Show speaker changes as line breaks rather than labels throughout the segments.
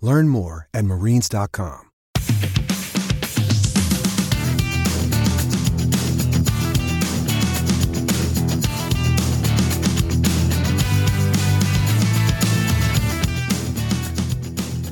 Learn more at marines.com.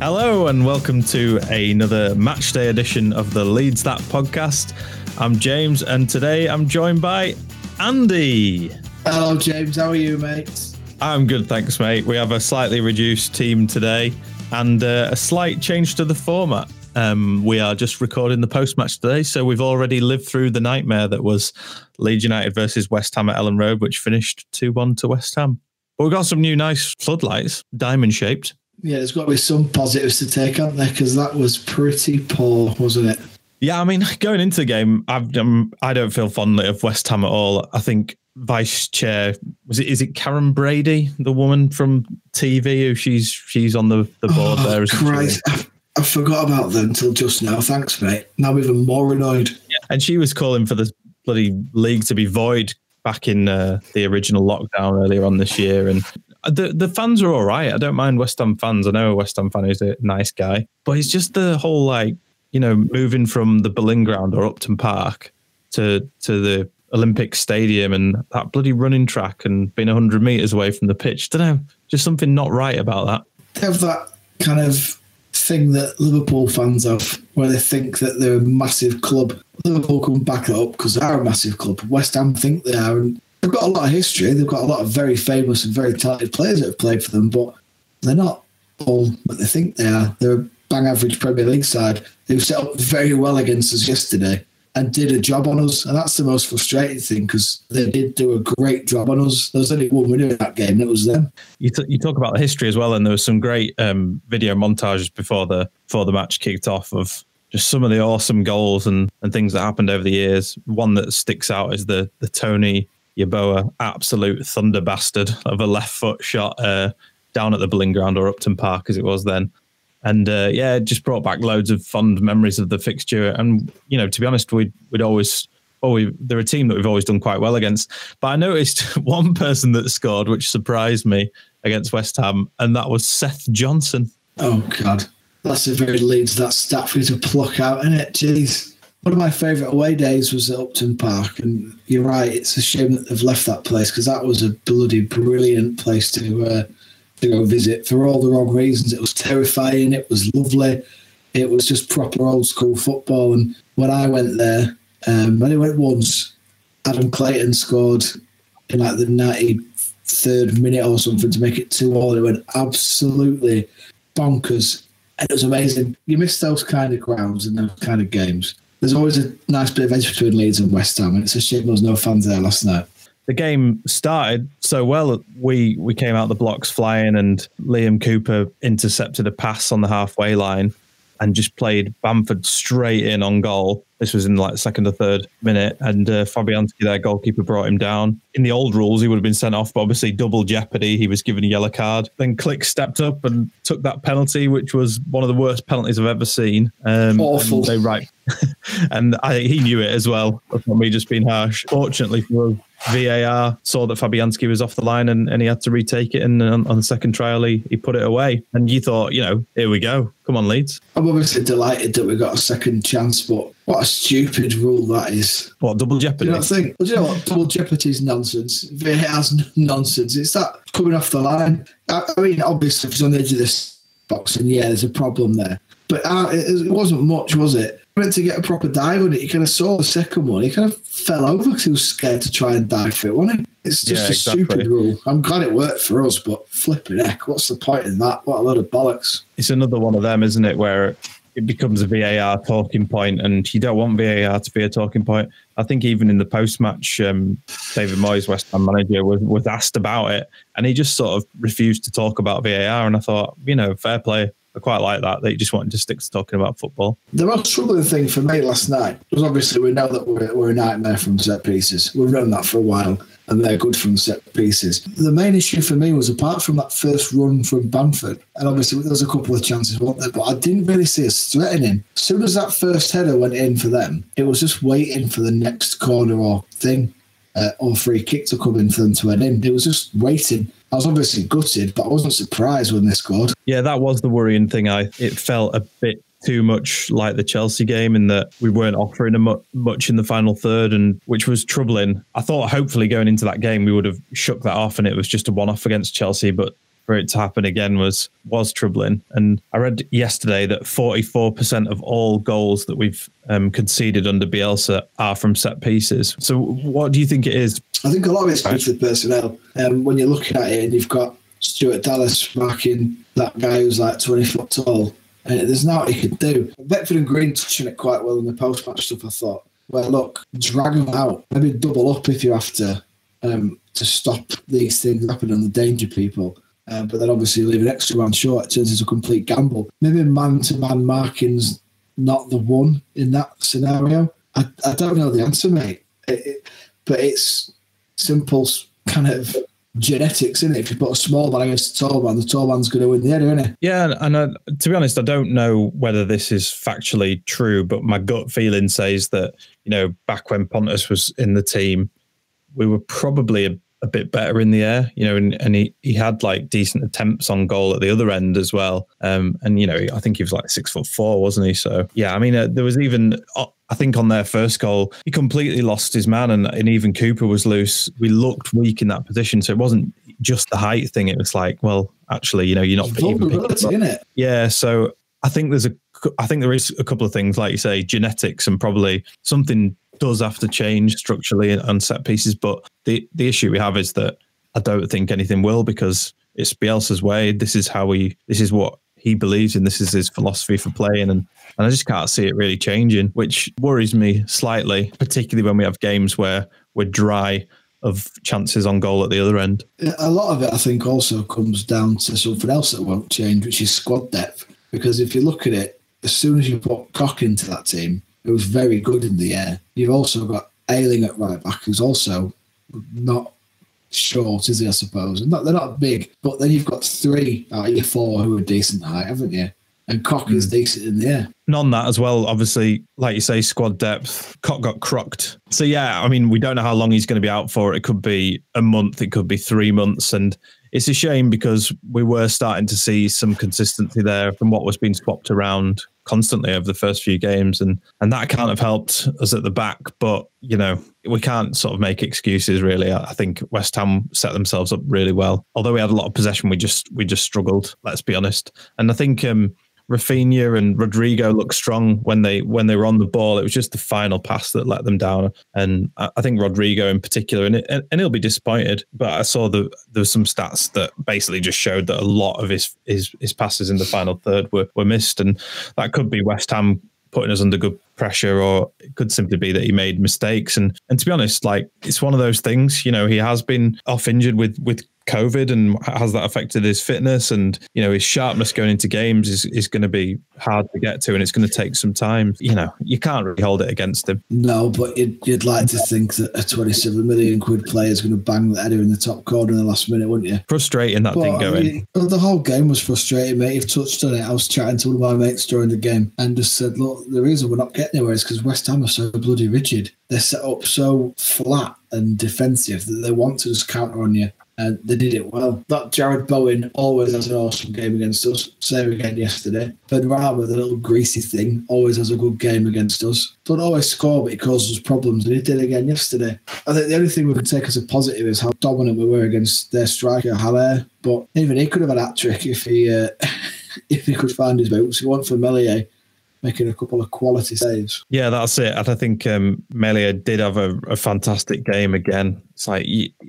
Hello and welcome to another matchday edition of the Leeds That podcast. I'm James and today I'm joined by Andy.
Hello, James. How are you, mate?
I'm good, thanks, mate. We have a slightly reduced team today and uh, a slight change to the format. Um, we are just recording the post match today, so we've already lived through the nightmare that was Leeds United versus West Ham at Elland Road, which finished 2 1 to West Ham. But we've got some new nice floodlights, diamond shaped.
Yeah, there's got to be some positives to take, aren't there? Because that was pretty poor, wasn't it?
Yeah, I mean, going into the game, I've, um, I don't feel fondly of West Ham at all. I think vice chair was it? Is it Karren Brady, the woman from TV who she's she's on the, the board
oh,
there?
Christ, I, I forgot about them until just now. Thanks, mate. Now I'm even more annoyed.
And she was calling for the bloody league to be void back in uh, the original lockdown earlier on this year. And the the fans are all right. I don't mind West Ham fans. I know a West Ham fan who's a nice guy, but it's just the whole like you know moving from the Boleyn Ground or Upton Park to to the Olympic Stadium and that bloody running track and being hundred meters away from the pitch. don't know, just something not right about that.
They have that kind of thing that Liverpool fans have, where they think that they're a massive club. Liverpool can back it up because they are a massive club. West Ham think they are, and they've got a lot of history. They've got a lot of very famous and very talented players that have played for them, but they're not all what they think they are. They're a bang average Premier League side who set up very well against us yesterday and did a job on us. And that's the most frustrating thing because they did do a great job on us. There was only one winner in that game, and it was them.
You, t- you talk about the history as well, and there was some great um, video montages before the before the match kicked off of just some of the awesome goals and, and things that happened over the years. One that sticks out is the the Tony Yeboah absolute thunder bastard of a left foot shot uh, down at the Boleyn Ground or Upton Park as it was then. And uh, yeah, it just brought back loads of fond memories of the fixture. And you know, to be honest, we'd we'd always well, we they're a team that we've always done quite well against. But I noticed one person that scored, which surprised me against West Ham, and that was Seth Johnson.
Oh God, that's a very Leeds that stat for you to pluck out, isn't it? Jeez. One of my favourite away days was at Upton Park, and you're right. It's a shame that they've left that place because that was a bloody brilliant place to uh, to go visit for all the wrong reasons. It was terrifying. It was lovely. It was just proper old school football. And when I went there, um, I only went once. Adam Clayton scored in like the 93rd minute or something to make it two all. It went absolutely bonkers. And it was amazing. You miss those kind of grounds and those kind of games. There's always a nice bit of edge between Leeds and West Ham, and it's a shame there was no fans there last night.
The game started so well. We we came out the blocks flying, and Liam Cooper intercepted a pass on the halfway line, and just played Bamford straight in on goal. This was in like second or third minute, and uh, Fabianski, their goalkeeper, brought him down. In the old rules, he would have been sent off, but obviously double jeopardy. He was given a yellow card. Then Klich stepped up and took that penalty, which was one of the worst penalties I've ever seen. Um,
Awful.
and They right, and I, he knew it as well. That's not me just being harsh. Fortunately for us, VAR saw that Fabianski was off the line and, and he had to retake it. And on, on the second trial, he, he put it away. And you thought, you know, here we go. Come on, Leeds.
I'm obviously delighted that we got a second chance, but what a stupid rule that is.
What, double
Do
jeopardy?
you not think? Well, do you know what? Double jeopardy is nonsense. VAR's nonsense. It's that coming off the line. I, I mean, obviously, if it's on the edge of this box, and yeah, there's a problem there. But uh, it, it wasn't much, was it? Went to get a proper dive on it. He kind of saw the second one. He kind of fell over because he was scared to try and dive for it, wasn't he? It's just
Yeah,
a
exactly.
stupid rule. I'm glad it worked for us, but flipping heck, what's the point in that? What a load of bollocks.
it's another one of them, isn't it, where it becomes a VAR talking point, and you don't want VAR to be a talking point. I think even in the post-match, um, David Moyes, West Ham manager, was, was asked about it, and he just sort of refused to talk about VAR. And I thought, you know, fair play. I quite like that. They just wanted to stick to talking about football.
The most troubling thing for me last night was obviously we know that we're, we're a nightmare from set pieces. We've known that for a while, and they're good from set pieces. The main issue for me was apart from that first run from Bamford, and obviously there was a couple of chances, weren't there? But I didn't really see us threatening. As soon as that first header went in for them, it was just waiting for the next corner or thing. Uh, or free kick to come in for them to head in. It was just waiting. I was obviously gutted, but I wasn't surprised when they scored.
Yeah, that was the worrying thing. I it felt a bit too much like the Chelsea game in that we weren't offering much in the final third, and which was troubling. I thought hopefully going into that game we would have shook that off, and it was just a one-off against Chelsea, but for it to happen again was was troubling. And I read yesterday that 44% of all goals that we've um, conceded under Bielsa are from set pieces. So what do you think it is?
I think a lot of it's due to the personnel. Um, when you're looking at it and you've got Stuart Dallas marking that guy who's like 20 foot tall, and there's nothing he can do. Bedford and Green touching it quite well in the post match stuff, I thought. Well, look, drag them out. Maybe double up if you have to um, to stop these things happening and the danger people. Uh, but then obviously leave an extra man short. It turns into a complete gamble. Maybe man to man marking's not the one in that scenario. I, I don't know the answer, mate. It, it, but it's simple kind of genetics, isn't it? If you put a small man against a tall man, the tall man's going to win the header, isn't it?
Yeah, and I, to be honest, I don't know whether this is factually true, but my gut feeling says that you know back when Pontus was in the team, we were probably a, a bit better in the air, you know, and, and he, he had like decent attempts on goal at the other end as well. Um, and you know, I think he was like six foot four, wasn't he? So yeah, I mean, uh, there was even. Uh, I think on their first goal, he completely lost his man, and, and even Cooper was loose. We looked weak in that position, so it wasn't just the height thing. It was like, well, actually, you know, you're not even picking
Vulnerability,
up.
isn't it?
Yeah, so I think there's a, I think there is a couple of things, like you say, genetics, and probably something does have to change structurally on set pieces. But the the issue we have is that I don't think anything will because it's Bielsa's way. This is how we. This is what he believes in. This is his philosophy for playing, and and I just can't see it really changing, which worries me slightly, particularly when we have games where we're dry of chances on goal at the other end.
A lot of it, I think, also comes down to something else that won't change, which is squad depth. Because if you look at it, as soon as you put Koch into that team, it was very good in the air. You've also got Ayling at right back, who's also not short, is he? I suppose. And not, they're not big, but then you've got three out of your four who are decent height, haven't you? And Koch is hmm. decent in the air.
And on that as well, obviously, like you say, squad depth, Koch got crocked. So, yeah, I mean, we don't know how long he's going to be out for. It could be a month, it could be three months. And it's a shame because we were starting to see some consistency there from what was being swapped around constantly over the first few games. And, and that can't have helped us at the back. But, you know, we can't sort of make excuses really. I think West Ham set themselves up really well. Although we had a lot of possession, we just we just struggled, let's be honest. And I think um Raphinha and Rodrigo looked strong when they when they were on the ball. It was just the final pass that let them down, and I, think Rodrigo in particular, and, it, and he'll be disappointed. But I saw the there was some stats that basically just showed that a lot of his his, his passes in the final third were, were missed, and that could be West Ham putting us under good pressure, or it could simply be that he made mistakes. And and to be honest, like it's one of those things. You know, he has been off injured with with COVID, and has that affected his fitness? And you know, his sharpness going into games is is going to be hard to get to, and it's going to take some time. You know, you can't really hold it against him.
No, but you'd, you'd like to think that a 27 million quid player is going to bang the header in the top corner in the last minute, wouldn't you?
Frustrating that
But,
didn't go
I mean, the whole game was frustrating, mate. You've touched on it. I was chatting to one of my mates during the game and just said, look, the reason we're not getting anywhere is because West Ham are so bloody rigid. They're set up so flat and defensive that they want to just counter on you. And they did it well. That Jarrod Bowen always has an awesome game against us. Same again yesterday. Benrahma, the little greasy thing, always has a good game against us. Don't always score, but he causes problems, and he did again yesterday. I think the only thing we can take as a positive is how dominant we were against their striker, Haller. But even he could have had that trick if he uh, if he could find his boots. He went for Meslier making a couple of quality saves.
Yeah, that's it. And I think um, Meslier did have a, a, fantastic game again. It's like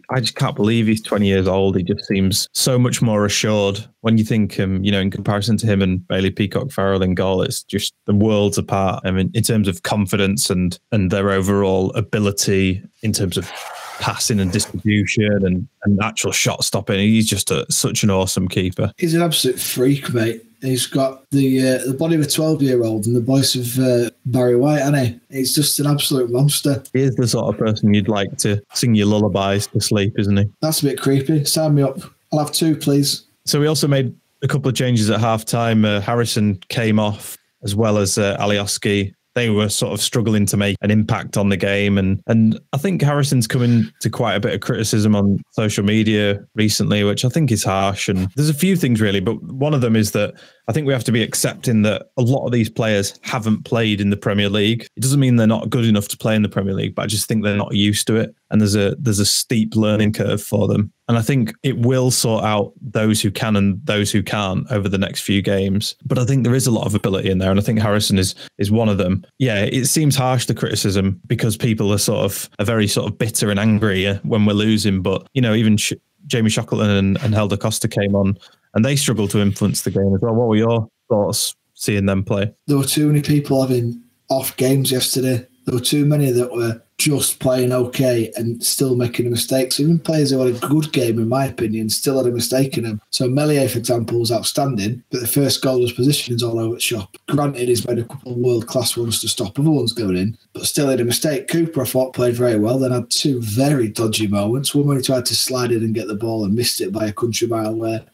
I just can't believe he's 20 years old. He just seems so much more assured. When you think, um, you know, in comparison to him and Bailey Peacock Farrell in goal, it's just the worlds apart. I mean, in terms of confidence and and their overall ability, in terms of passing and distribution and, and actual shot stopping. He's just a, such an awesome keeper.
He's an absolute freak, mate. He's got the uh, the body of a twelve year old and the voice of uh, Barry White, and he? He's just an absolute monster.
He is the sort of person you'd like to sing your lullabies to sleep, isn't he?
That's a bit creepy. Sign me up. I'll have two, please.
So we also made a couple of changes at half time. Uh, Harrison came off as well as uh, Alioski they were sort of struggling to make an impact on the game. And and I think Harrison's coming to quite a bit of criticism on social media recently, which I think is harsh. And there's a few things really, but one of them is that I think we have to be accepting that a lot of these players haven't played in the Premier League. It doesn't mean they're not good enough to play in the Premier League, but I just think they're not used to it. And there's a there's a steep learning curve for them. And I think it will sort out those who can and those who can't over the next few games. But I think there is a lot of ability in there. And I think Harrison is is one of them. Yeah, it seems harsh the criticism because people are sort of are very sort of bitter and angry when we're losing. But you know, even Sh- Jamie Shackleton and, and Helder Costa came on and they struggled to influence the game as well. What were your thoughts seeing them play?
There were too many people having off games yesterday. There were too many that were just playing okay and still making mistakes. Even players who had a good game, in my opinion, still had a mistake in them. So Meslier, for example, was outstanding, but the first goal was positionings all over the shop. Granted, he's made a couple of world class ones to stop other ones going in, but still had a mistake. Cooper, I thought, played very well. Then had two very dodgy moments. One when he tried to slide in and get the ball and missed it by a country mile, where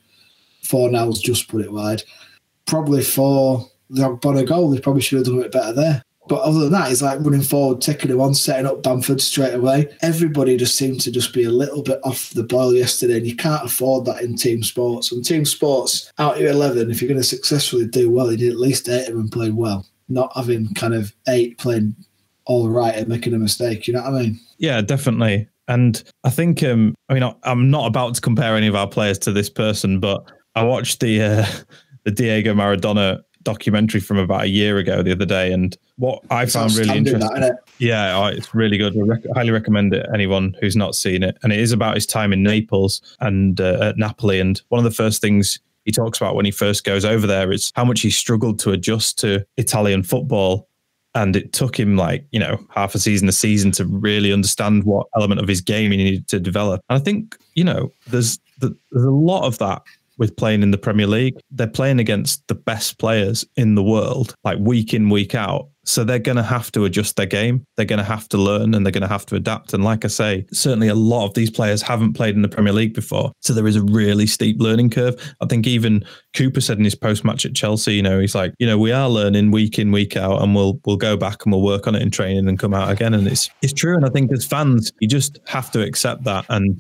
Fornals just put it wide. Probably for the Bono goal, they probably should have done a bit better there. But other than that, he's like running forward, taking it on, setting up Bamford straight away. Everybody just seemed to just be a little bit off the boil yesterday, and you can't afford that in team sports. And team sports, out of 11, if you're going to successfully do well, you need at least eight of them playing well, not having kind of eight playing all right and making a mistake. You know what I mean?
Yeah, definitely. And I think, um, I mean, I'm not about to compare any of our players to this person, but I watched the uh, the Diego Maradona documentary from about a year ago the other day, and what I it's found really interesting. That, yeah, oh, it's really good. I rec- highly recommend it. Anyone who's not seen it, and it is about his time in Naples and uh, at Napoli. And one of the first things he talks about when he first goes over there is how much he struggled to adjust to Italian football. And it took him like, you know, half a season, a season to really understand what element of his game he needed to develop. And I think, you know, there's there's a lot of that with playing in the Premier League. They're playing against the best players in the world, like week in, week out. So they're going to have to adjust their game. They're going to have to learn and they're going to have to adapt. And like I say, certainly a lot of these players haven't played in the Premier League before. So there is a really steep learning curve. I think even Cooper said in his post match at Chelsea, you know, he's like, you know, we are learning week in, week out, and we'll we'll go back and we'll work on it in training and come out again. And it's it's true. And I think as fans, you just have to accept that and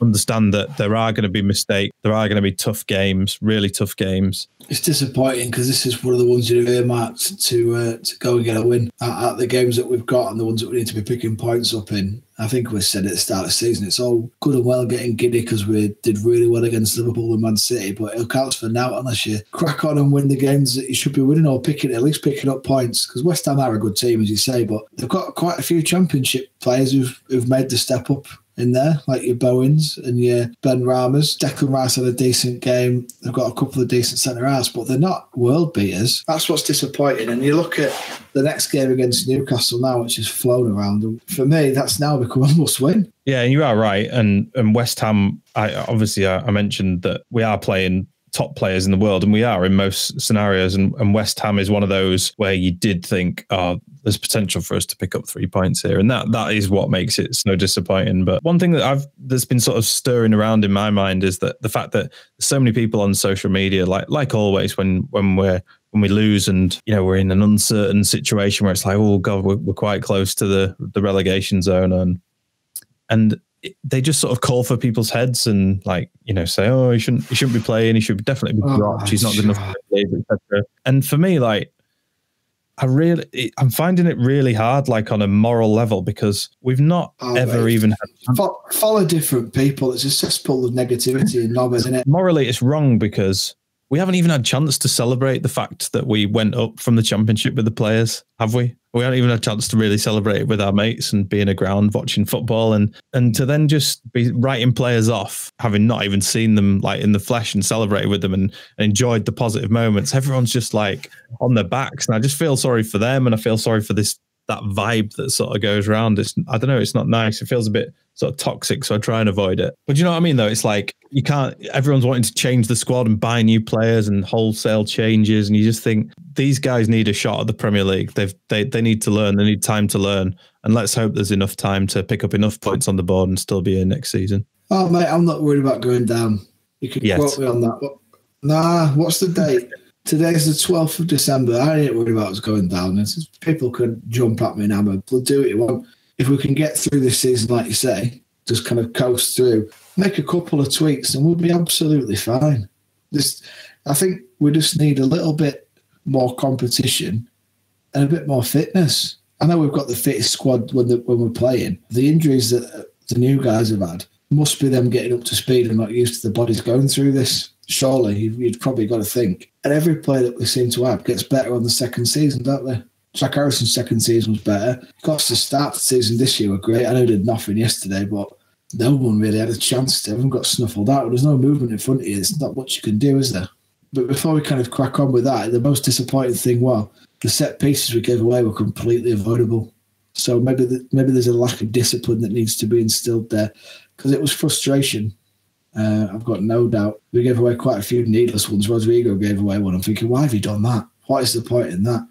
understand that there are going to be mistakes, there are going to be tough games, really tough games.
It's disappointing because this is one of the ones you've earmarked to uh, to go and get a win at, at, the games that we've got and the ones that we need to be picking points up in. I think we said at the start of the season, it's all good and well getting giddy because we did really well against Liverpool and Man City, but it'll count for now unless you crack on and win the games that you should be winning or picking at least picking up points. Because West Ham are a good team, as you say, but they've got quite a few Championship players who've who've made the step up in there, like your Bowens and your Benrahmas. Declan Rice had a decent game. They've got a couple of decent centre halves, but they're not world beaters. That's what's disappointing. And you look at the next game against Newcastle now, which is flown around. And for me, that's now become a must win.
Yeah, you are right. And and West Ham, I obviously I, I mentioned that we are playing top players in the world, and we are in most scenarios. And, and, West Ham is one of those where you did think, oh, there's potential for us to pick up three points here, and that that is what makes it so disappointing. But one thing that I've that's been sort of stirring around in my mind is that the fact that so many people on social media, like like always, when when we're when we lose and you know we're in an uncertain situation where it's like oh god we're, we're quite close to the the relegation zone and and they just sort of call for people's heads and like you know say oh he shouldn't he shouldn't be playing he should definitely be oh, dropped oh, he's not good enough to play etc and for me like I really, I'm finding it really hard, like on a moral level, because we've not oh, ever even had...
follow different people. It's a cesspool of negativity and knowledge, isn't it?
Morally, it's wrong because we haven't even had a chance to celebrate the fact that we went up from the championship with the players, have we? We haven't even had a chance to really celebrate it with our mates and be in a ground watching football and and to then just be writing players off, having not even seen them like in the flesh and celebrated with them and, and enjoyed the positive moments. Everyone's just like on their backs. And I just feel sorry for them and I feel sorry for this that vibe that sort of goes around. It's I don't know, it's not nice. It feels a bit sort of toxic, so I try and avoid it. But you know what I mean though? It's like you can't everyone's wanting to change the squad and buy new players and wholesale changes and you just think these guys need a shot at the Premier League. They've they they need to learn, they need time to learn. And let's hope there's enough time to pick up enough points on the board and still be here next season.
Oh mate, I'm not worried about going down. You could
Yet.
quote me on that. Nah, what's the date? Today's the 12th of December. I ain't worried about us going down. People can jump at me now, but they'll do what you want. If we can get through this season, like you say, just kind of coast through, make a couple of tweaks, and we'll be absolutely fine. Just, I think we just need a little bit more competition and a bit more fitness. I know we've got the fittest squad when the, when we're playing. The injuries that the new guys have had must be them getting up to speed and not used to the bodies going through this. Surely you- you'd probably got to think. And every player that we seem to have gets better on the second season, don't they? Jack Harrison's second season was better. Costa's start the season this year were great. I know did nothing yesterday, but no one really had a chance to. Everyone got snuffled out. There's no movement in front of you. There's not much you can do, is there? But before we kind of crack on with that, the most disappointing thing, well, the set pieces we gave away were completely avoidable. So maybe the, maybe there's a lack of discipline that needs to be instilled there because it was frustration. Uh, I've got no doubt. We gave away quite a few needless ones. Rodrigo gave away one. I'm thinking, why have you done that? What is the point in that?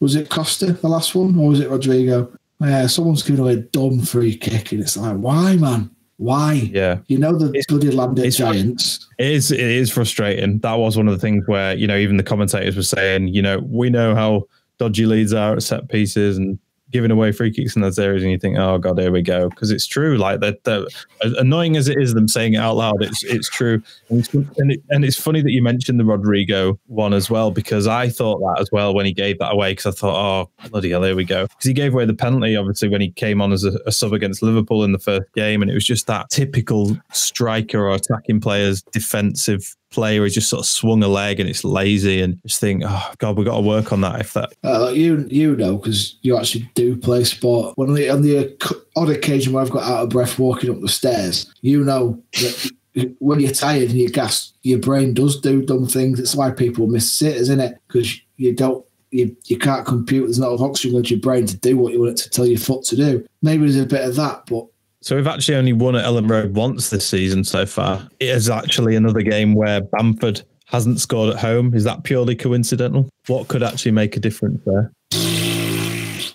Was it Costa, the last one, or was it Rodrigo? Yeah, someone's giving away a dumb free kick, and it's like, why, man? Why?
Yeah.
You know the
It's-
bloody
it's-
giants.
It is it is frustrating. That was one of the things where, you know, even the commentators were saying, you know, we know how dodgy Leeds are at set pieces and giving away free kicks in those areas and you think, oh god, here we go. Because it's true. Like that annoying as it is them saying it out loud, it's it's true. And it's, and, it, and it's funny that you mentioned the Rodrigo one as well, because I thought that as well when he gave that away, because I thought, oh bloody hell, here we go. Because he gave away the penalty, obviously, when he came on as a, a sub against Liverpool in the first game, and it was just that typical striker or attacking player's defensive player who just sort of swung a leg and it's lazy and just think, oh god, we've got to work on that. If that
Uh, you, you know, because you actually do play sport. When on the, on the odd occasion where I've got out of breath walking up the stairs, you know that when you're tired and you're gassed, your brain does do dumb things. It's why people miss sitters, isn't it? Because you don't. You, you can't compute. There's not enough oxygen going to your brain to do what you want it to tell your foot to do. Maybe there's a bit of that, but
So we've actually only won at Elland Road once this season so far. It is actually another game where Bamford hasn't scored at home. Is that purely coincidental? What could actually make a difference there?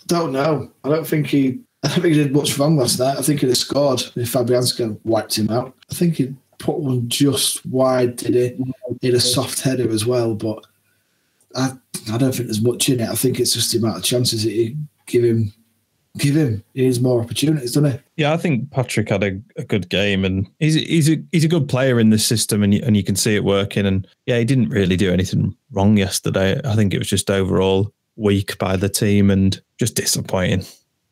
don't know. I don't think he. I don't think he did much wrong last night. I think he'd have scored if Fabianski wiped him out. I think he'd put one just wide, did he? He had a soft header as well, but I, I don't think there's much in it. I think it's just the amount of chances that you give him. Give him. Needs more opportunities, doesn't he?
Yeah, I think Patrick had a, a good game, and he's he's a he's a good player in this system, and you, and you can see it working. And yeah, he didn't really do anything wrong yesterday. I think it was just overall weak by the team and just disappointing.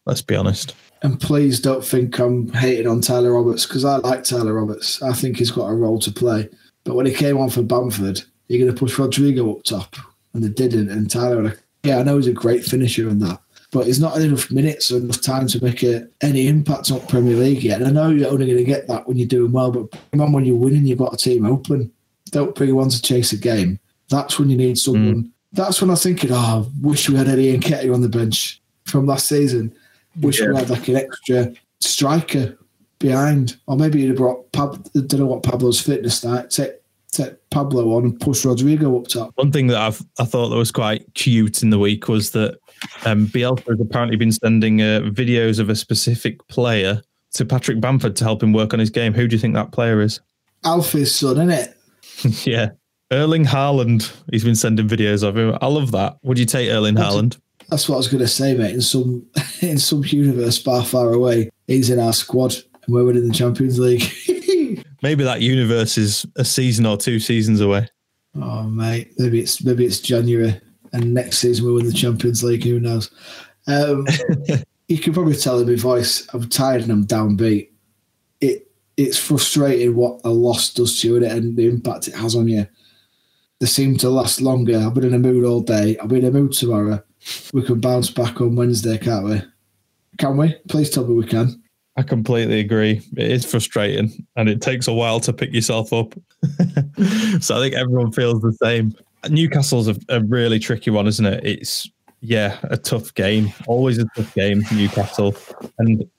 Let's be honest.
And please don't think I'm hating on Tyler Roberts because I like Tyler Roberts. I think he's got a role to play. But when he came on for Bamford, you're going to push Rodrigo up top, and they didn't. And Tyler, yeah, I know he's a great finisher and that, but he's not enough minutes or enough time to make a, any impact on Premier League yet. And I know you're only going to get that when you're doing well, but on when you're winning, you've got a team open. Don't bring one to chase a game. That's when you need someone. Mm. That's when I was thinking, oh, wish we had Eddie Nketiah on the bench from last season. Wish we had like an extra striker behind, or maybe you'd have brought Pab. I don't know what Pablo's fitness like. Take take Pablo on and push Rodrigo up top.
One thing that I've, I thought that was quite cute in the week was that um, Bielsa has apparently been sending uh, videos of a specific player to Patrick Bamford to help him work on his game. Who do you think that player is?
Alfie's son, isn't it?
yeah. Erling Haaland. He's been sending videos of him. I love that. Would you take Erling Haaland?
That's what I was going to say, mate. In some in some universe far, far away, he's in our squad, and we're winning the Champions League.
Maybe that universe is a season or two seasons away.
oh, mate, maybe it's maybe it's January, and next season we win the Champions League. Who knows? Um, you can probably tell in my voice, I'm tired and I'm downbeat. It it's frustrating what a loss does to you and the impact it has on you. they seem to last longer. I've been in a mood all day. I'll be in a mood tomorrow. We can bounce back on Wednesday, can't we? Can we? Please tell me we can.
I completely agree. It is frustrating and it takes a while to pick yourself up. so I think everyone feels the same. Newcastle's a, a, really tricky one, isn't it? It's, yeah, a tough game. Always a tough game, Newcastle. And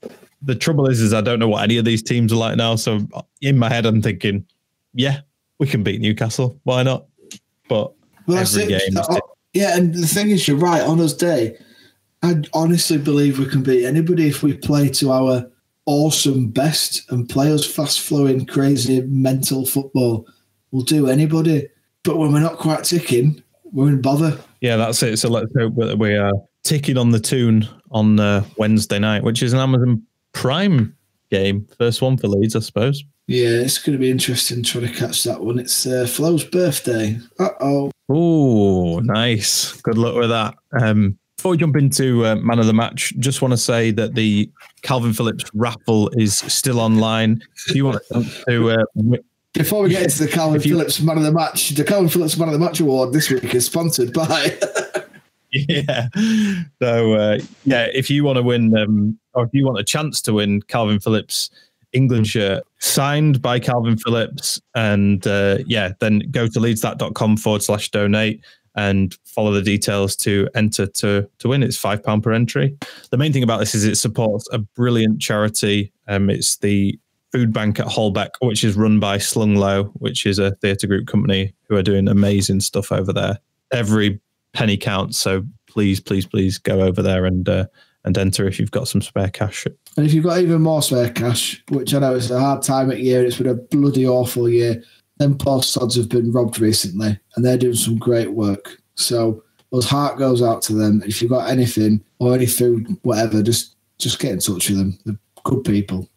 the trouble is, is I don't know what any of these teams are like now. So in my head, I'm thinking, yeah, we can beat Newcastle. Why not? But well, every game.
Uh, yeah, and the thing is, you're right. On us day, I honestly believe we can beat anybody if we play to our awesome best and play us fast flowing, crazy, mental football. We'll do anybody. But when we're not quite ticking, we're in bother.
Yeah, that's it. So let's hope that we are ticking on the tune on uh, Wednesday night, which is an Amazon Prime game. First one for Leeds, I suppose.
Yeah, it's going to be interesting trying to catch that one. It's uh, Flo's birthday. Uh oh.
Oh, nice. Good luck with that. Um, before we jump into uh, man of the match, just want to say that the Kalvin Phillips raffle is still online. If you want to. Uh,
before we get into the Kalvin you, Phillips man of the match, the Kalvin Phillips man of the match award this week is sponsored by.
yeah. So uh, yeah, if you want to win, um, or if you want a chance to win Kalvin Phillips England shirt signed by Kalvin Phillips, and uh, yeah, then go to leedsthat.com forward slash donate and follow the details to enter to to win. It's five pound per entry. The main thing about this is it supports a brilliant charity. Um, it's the food bank at Holbeck, which is run by Slung Low, which is a theatre group company who are doing amazing stuff over there. Every penny counts. So please, please, please go over there and uh, and enter if you've got some spare cash.
And if you've got even more spare cash, which I know is a hard time at year, it's been a bloody awful year. Then poor sods have been robbed recently, and they're doing some great work. So those heart goes out to them. If you've got anything or any food, whatever, just just get in touch with them. They're good people.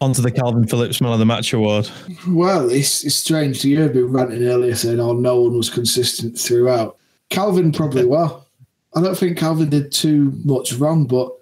On to the Kalvin Phillips Man of the Match award.
Well, it's, it's strange. You had been ranting earlier saying, oh, no one was consistent throughout. Kalvin probably well. I don't think Kalvin did too much wrong, but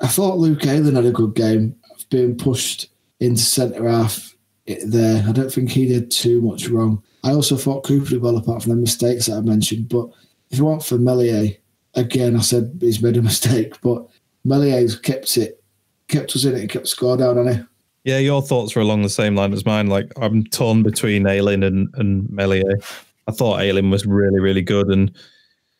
I thought Luke Ayling had a good game of being pushed into centre half there. I don't think he did too much wrong. I also thought Cooper did well apart from the mistakes that I mentioned. But if you want for Meslier, again, I said he's made a mistake, but Meslier's kept it, kept us in it, kept score down on it.
Yeah, your thoughts were along the same line as mine. Like I'm torn between Ayling and, and Meslier. I thought Ayling was really, really good. And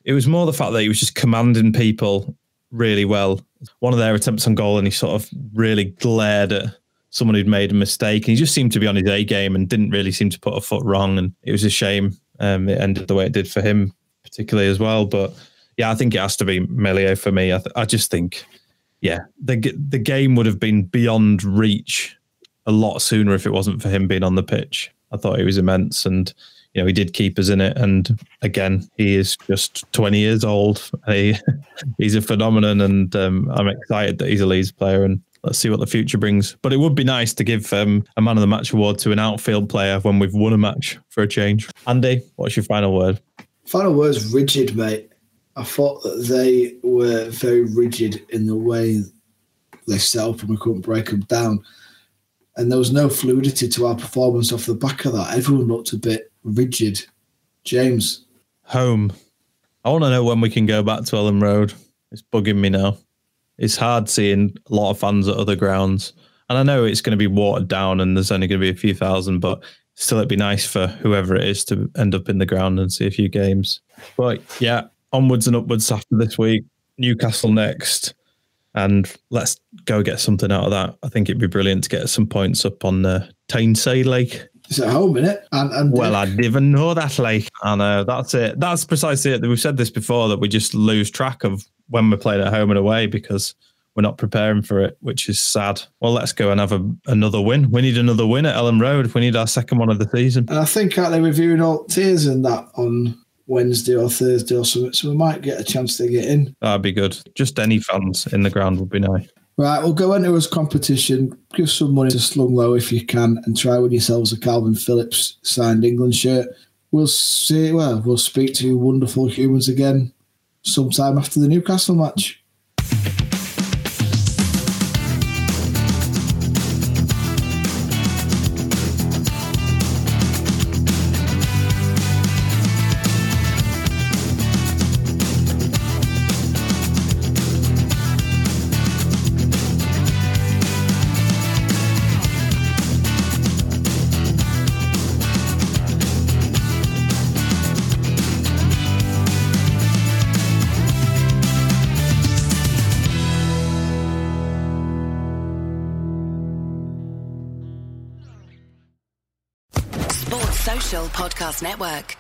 it was more the fact that he was just commanding people really well. One of their attempts on goal, and he sort of really glared at someone who'd made a mistake. And he just seemed to be on his A game and didn't really seem to put a foot wrong. And it was a shame um, it ended the way it did for him, particularly as well. But yeah, I think it has to be Meslier for me. I, th- I just think, yeah, the the game would have been beyond reach a lot sooner if it wasn't for him being on the pitch. I thought he was immense, and you know, he did keep us in it. And again, he is just 20 years old. He, he's a phenomenon, and um, I'm excited that he's a Leeds player. And let's see what the future brings. But it would be nice to give um, a man of the match award to an outfield player when we've won a match for a change. Andy, what's your final word?
Final word's rigid, mate. I thought that they were very rigid in the way they set up and we couldn't break them down. And there was no fluidity to our performance off the back of that. Everyone looked a bit rigid. James.
Home. I want to know when we can go back to Elland Road. It's bugging me now. It's hard seeing a lot of fans at other grounds. And I know it's going to be watered down and there's only going to be a few thousand, but still it'd be nice for whoever it is to end up in the ground and see a few games. But yeah, onwards and upwards after this week. Newcastle next. And let's go get something out of that. I think it'd be brilliant to get some points up on the Tyneside Lake.
It's at home, isn't it? And, and
well, I didn't even know that. Like, I know that's it. That's precisely it. We've said this before that we just lose track of when we're playing at home and away because we're not preparing for it, which is sad. Well, let's go and have a, another win. We need another win at Elland Road. We need our second one of the season.
And I think aren't they reviewing all tiers and that on Wednesday or Thursday or something, so we might get a chance to get in.
That'd be good. Just any fans in the ground would be nice.
Right, we'll go into his competition. Give some money to Slung Low if you can, and try win yourselves a Kalvin Phillips signed England shirt. We'll see. Well, we'll speak to you wonderful humans again sometime after the Newcastle match.
Network.